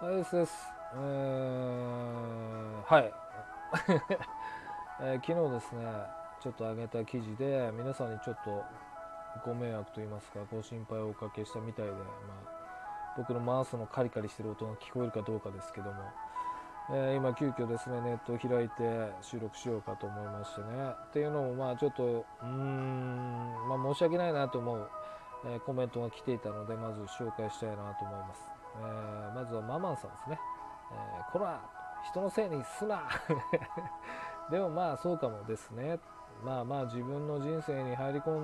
はい、ですです。えー、はい、えー昨日ですね、ちょっと上げた記事で、皆さんにちょっとご迷惑と言いますか、ご心配をおかけしたみたいで、まあ、僕のマウスのカリカリしてる音が聞こえるかどうかですけども、えー今、急遽ですね、ネットを開いて収録しようかと思いましてね。っていうのも、まあ、ちょっと、うーん、まあ、申し訳ないなと思う、えーコメントが来ていたので、まず紹介したいなと思います。えーまずはママンさんですね。えーこら人のせいにすな。でもまあそうかもですね。まあまあ自分の人生に入り込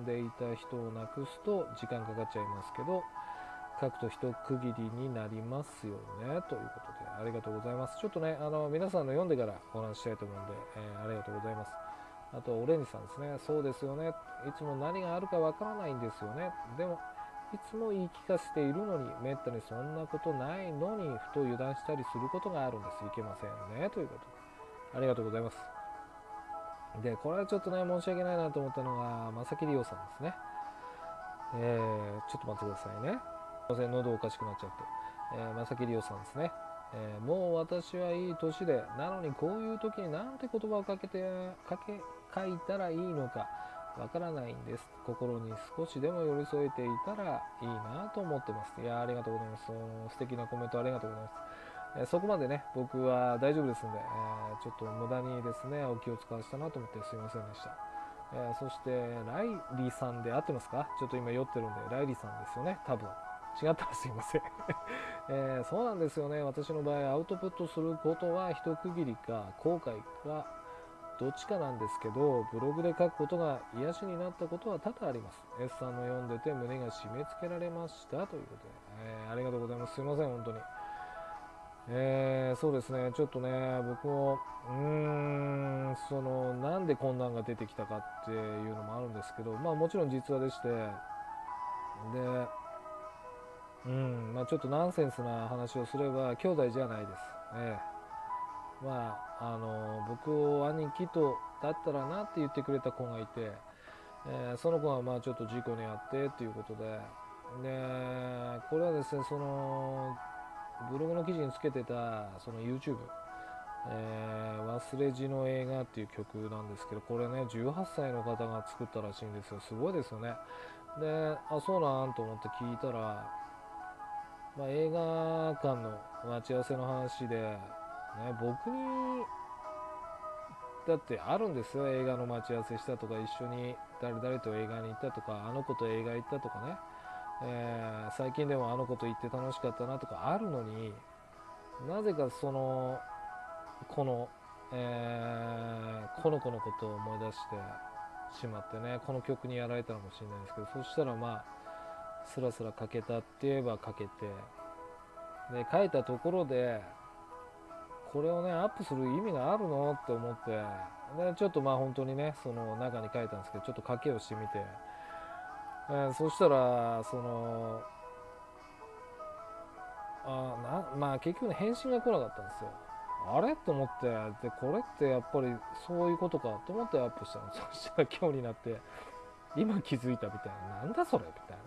んでいた人をなくすと時間かかっちゃいますけど書くと一区切りになりますよね。ということでありがとうございます。ちょっとねあの皆さんの読んでからお話したいと思うんで、えーありがとうございます。あとオレンジさんですね。そうですよね。いつも何があるかわからないんですよね。でもいつも言い聞かせているのにめったにそんなことないのにふと油断したりすることがあるんです。いけませんね。ということ。でありがとうございます。でこれはちょっとね申し訳ないなと思ったのが正木里夫さんですね。えー、ちょっと待ってくださいね。すいません喉おかしくなっちゃって、えー、正木里夫さんですね。えーもう私はいい年でなのにこういう時になんて言葉をかけてかけ書いたらいいのか。わからないんです。心に少しでも寄り添えていたらいいなと思ってます。いやありがとうございます。素敵なコメントありがとうございます、えそこまでね僕は大丈夫ですんで、えーちょっと無駄にですねお気を使わせたなと思ってすいませんでした、えーそしてライリーさんで合ってますか？ちょっと今酔ってるんでライリーさんですよね多分。違ったらすいません、えーそうなんですよね。私の場合アウトプットすることは一区切りか後悔かどっちかなんですけどブログで書くことが癒しになったことは多々あります。S さんの読んでて胸が締め付けられましたということで、えーありがとうございます。すいません本当に。えーそうですね。ちょっとね僕もうーんそのなんでこんなんが出てきたかっていうのもあるんですけどまあもちろん実話でして。でうんまあちょっとナンセンスな話をすれば兄弟じゃないです、ええまああの僕を兄貴とだったらなって言ってくれた子がいて、えーその子はまあちょっと事故に遭ってっていうことで。でこれはですねそのブログの記事につけてたその YouTube、えー忘れじの映画っていう曲なんですけどこれね18歳の方が作ったらしいんですよ。すごいですよね。であそうなんと思って聞いたら、まあ、映画館の待ち合わせの話で、ね、僕にだってあるんですよ。映画の待ち合わせしたとか一緒に誰々と映画に行ったとかあの子と映画行ったとかね、えー最近でもあの子と行って楽しかったなとかあるのになぜかそのこの、えーこの子のことを思い出してしまってね。この曲にやられたのかもしれないんですけどそしたらまあスラスラ書けたって言えば書けて。で書いたところでこれをねアップする意味があるのって思って。でちょっとまあ本当にねその中に書いたんですけどちょっと書きをしてみて、えーそしたらそのあなまあ結局ね返信が来なかったんですよ。あれ？と思って。でこれってやっぱりそういうことかと思ってアップしたの。そしたら今日になって今気づいたみたいな。なんだそれ？みたいな。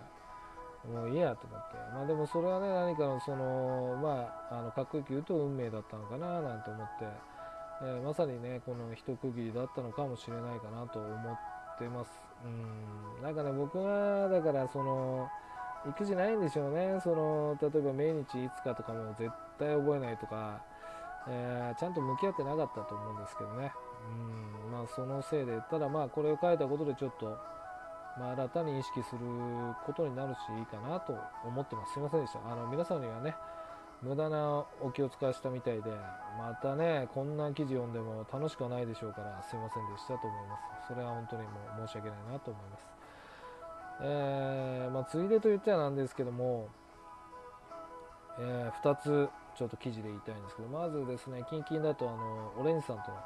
もういいやと思って。まあでもそれはね何かのそのまああのかっこよく言うと運命だったのかななんて思って、えーまさにねこの一区切りだったのかもしれないかなと思ってます。うん。なんかね僕はだからその育児ないんでしょうね。その例えば命日いつかとかも絶対覚えないとか、えーちゃんと向き合ってなかったと思うんですけどね。うん。まあそのせいでただまあこれを書いたことでちょっとまあ、新たに意識することになるしいいかなと思ってます。すいませんでした。あの皆さんにはね無駄なお気を使わしたみたいでまたねこんな記事読んでも楽しくはないでしょうからすいませんでしたと思います。それは本当にもう申し訳ないなと思います。えーまあ、ついでと言っちゃなんですけども、え2つちょっと記事で言いたいんですけどまずですね近々だとあのオレンジさんとの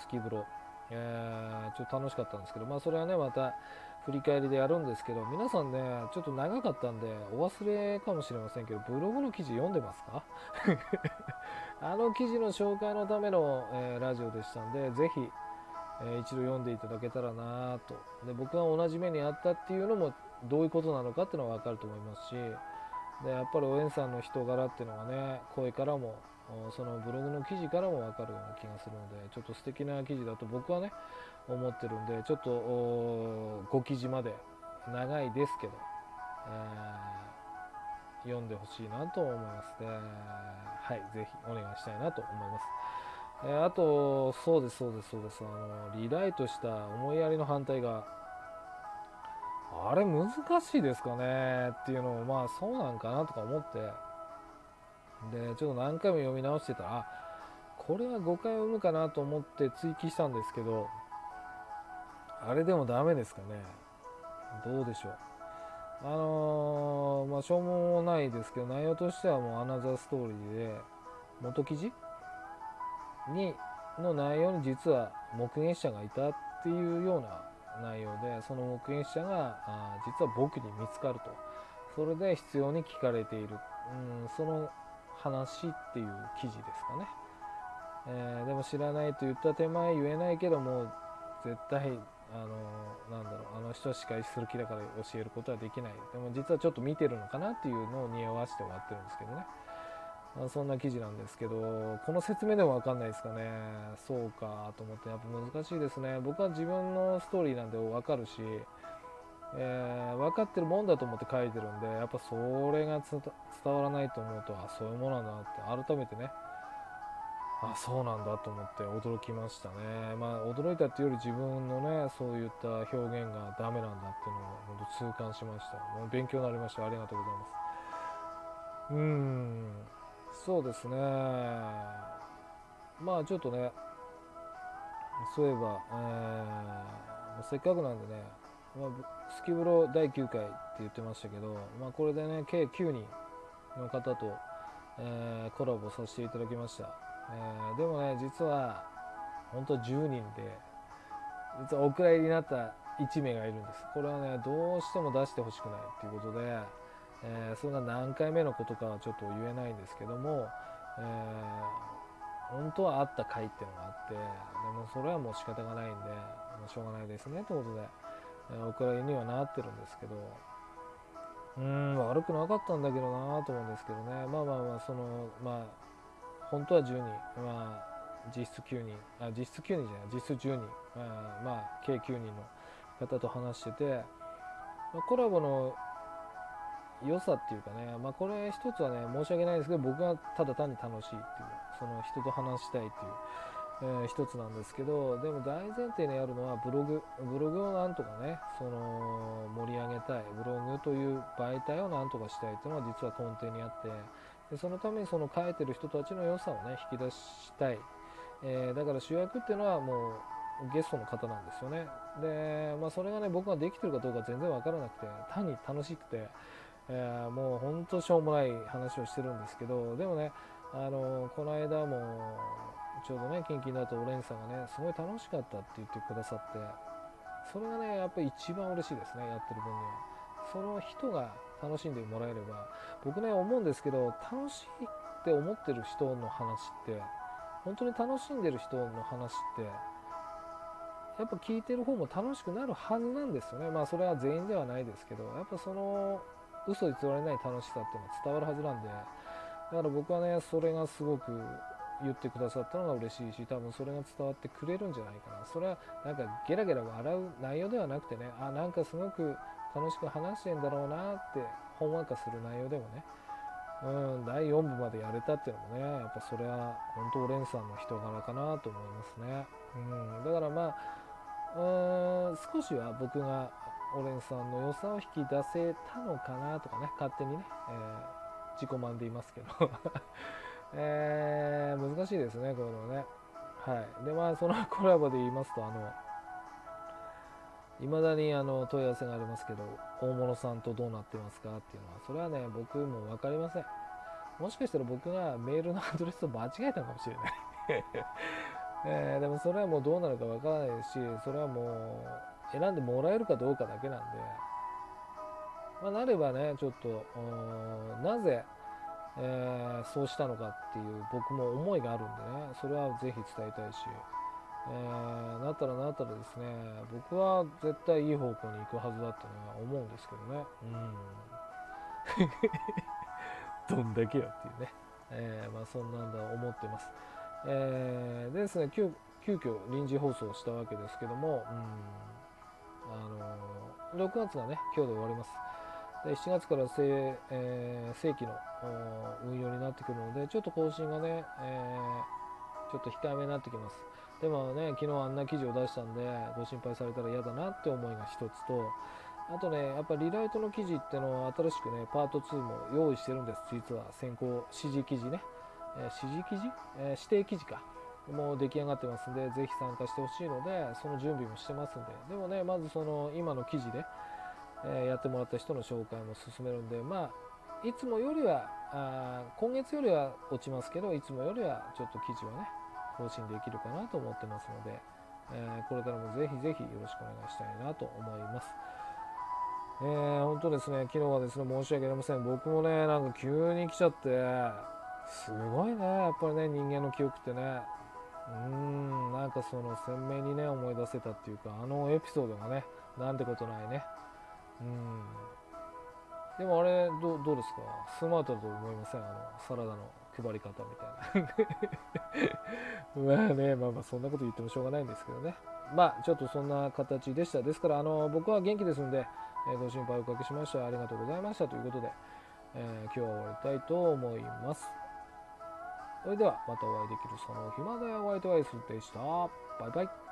スキブロ、えーちょっと楽しかったんですけどまあそれはねまた振り返りでやるんですけど皆さんねちょっと長かったんでお忘れかもしれませんけどブログの記事読んでますか？あの記事の紹介のための、えーラジオでしたんでぜひ、えー一度読んでいただけたらなと。で僕が同じ目にあったっていうのもどういうことなのかっていうのは分かると思いますし、でやっぱりおえんさんの人柄っていうのがね声からもそのブログの記事からも分かるような気がするのでちょっと素敵な記事だと僕はね思ってるんでちょっと5記事まで長いですけど、えー、読んでほしいなと思いますね。はいぜひお願いしたいなと思います。え、あとそうですそうですそうです。あのリライトした思いやりの反対があれ難しいですかねっていうのもまあそうなんかなとか思ってでちょっと何回も読み直してた。らこれは誤解を生むかなと思って追記したんですけどあれでもダメですかね。どうでしょう。あのー、まあしょうもないですけど内容としてはもうアナザーストーリーで元記事にの内容に実は目撃者がいたっていうような内容でその目撃者があ実は僕に見つかると。それで必要に聞かれている、うん、その話っていう記事ですかね、えー、でも知らないと言った手前言えないけども絶対あのなんだろうあの人しかする気だから教えることはできない。でも実はちょっと見てるのかなっていうのを匂わせて終わってるんですけどね。まあ、そんな記事なんですけどこの説明でも分かんないですかね。そうかと思ってやっぱ難しいですね。僕は自分のストーリーなんで分かるし、えー、分かってるもんだと思って書いてるんでやっぱそれが伝わらないと思うとあそういうものなんだって改めてね。あそうなんだと思って驚きましたね。まあ驚いたっていうより自分のねそういった表現がダメなんだっていうのを本当痛感しました。もう勉強になりました。ありがとうございます。うん。そうですね。まあちょっとねそういえば、えー、せっかくなんでね、まあ、スキブロ第9回って言ってましたけど、まあ、これでね計9人の方と、えー、コラボさせていただきました、えー、でもね実は本当10人で実はお蔵入りになった1名がいるんです。これはねどうしても出してほしくないっていうことでえー、それが何回目のことかはちょっと言えないんですけども、えー、本当はあった回っていうのがあってでもそれはもう仕方がないんでもうしょうがないですねということで、お蔵入りにはなってるんですけどうん悪くなかったんだけどなと思うんですけどね。まあまあまあそのまあ本当は10人まあ実質9人あ実質9人じゃない実質10人まあ、まあ、計9人の方と話しててまコラボの良さっていうかね、まあ、これ一つはね申し訳ないですけど僕がただ単に楽しいっていうその人と話したいっていう、えー、一つなんですけどでも大前提にあるのはブログ。ブログをなんとかねその盛り上げたい。ブログという媒体をなんとかしたいっていうのは実は根底にあって。でそのためにその書いてる人たちの良さをね引き出したい、えー、だから主役っていうのはもうゲストの方なんですよね。で、まあ、それがね僕ができてるかどうか全然わからなくて単に楽しくてえー、もうほんとしょうもない話をしてるんですけどでもねあのこの間もちょうどねキンキンだとオレンさんがねすごい楽しかったって言ってくださってそれがねやっぱり一番嬉しいですねやってる分には。その人が楽しんでもらえれば僕ね思うんですけど楽しいって思ってる人の話って本当に楽しんでる人の話ってやっぱ聞いてる方も楽しくなるはずなんですよね。まあそれは全員ではないですけどやっぱその嘘偽りない楽しさっていうのは伝わるはずなんでだから僕はねそれがすごく言ってくださったのが嬉しいし多分それが伝わってくれるんじゃないかな。それはなんかゲラゲラ笑う内容ではなくてねあなんかすごく楽しく話してんだろうなってほんわかする内容でもね。うん第4部までやれたっていうのもねやっぱそれは本当オレンさんの人柄かなと思いますね。うんだからまあうん少しは僕がオレンさんの良さを引き出せたのかなとかね勝手にね、えー、自己満でいますけど。えー、難しいですねこういうのはね。はい。でまあその コラボで言いますとあのいまだにあの問い合わせがありますけど大物さんとどうなってますかっていうのはそれはね僕も分かりません。もしかしたら僕がメールの アドレスを間違えたかもしれない。えー、でもそれはもうどうなるか分からないですしそれはもう選んでもらえるかどうかだけなんで、まあ、なればねちょっとなぜ、えー、そうしたのかっていう僕も思いがあるんでね。それはぜひ伝えたいし、えー、なったらなったらですね僕は絶対いい方向に行くはずだっていうのは思うんですけどね。うん。どんだけよっていうね、えー、まあ、そんなんだ思ってます。え、でですね急急遽臨時放送したわけですけども、うん。あの、6月がね今日で終わります。で7月から正,、えー、正規の運用になってくるのでちょっと更新がね、えー、ちょっと控えめになってきます。でもね昨日あんな記事を出したんでご心配されたら嫌だなって思いが一つとあとねやっぱりリライトの記事ってのは新しくねパート2も用意してるんです実は。先行指示記事ね、えー、指示記事、えー、指定記事か。もう出来上がってますんでぜひ参加してほしいのでその準備もしてますんで。でもねまずその今の記事で、え、やってもらった人の紹介も進めるんでまあいつもよりはあ今月よりは落ちますけどいつもよりはちょっと記事はね更新できるかなと思ってますので、えこれからもぜひぜひよろしくお願いしたいなと思います。えー、本当ですね、昨日はですね、申し訳ありません。僕もね、なんか急に来ちゃって、すごいね、やっぱりね、人間の記憶ってね、うーん、なんかその鮮明にね、思い出せたっていうか、あのエピソードがね、なんてことないね。うん。でもあれど、どうですか？スマートだと思いません？あの、サラダの配り方みたいな。まあね、まあまあそんなこと言ってもしょうがないんですけどね。まあちょっとそんな形でした。ですから、あの、僕は元気ですんで、えご心配おかけしましたありがとうございましたということで、えー、今日は終わりたいと思います。それではまたお会いできるその暇だよホワイトアイスでした。バイバイ。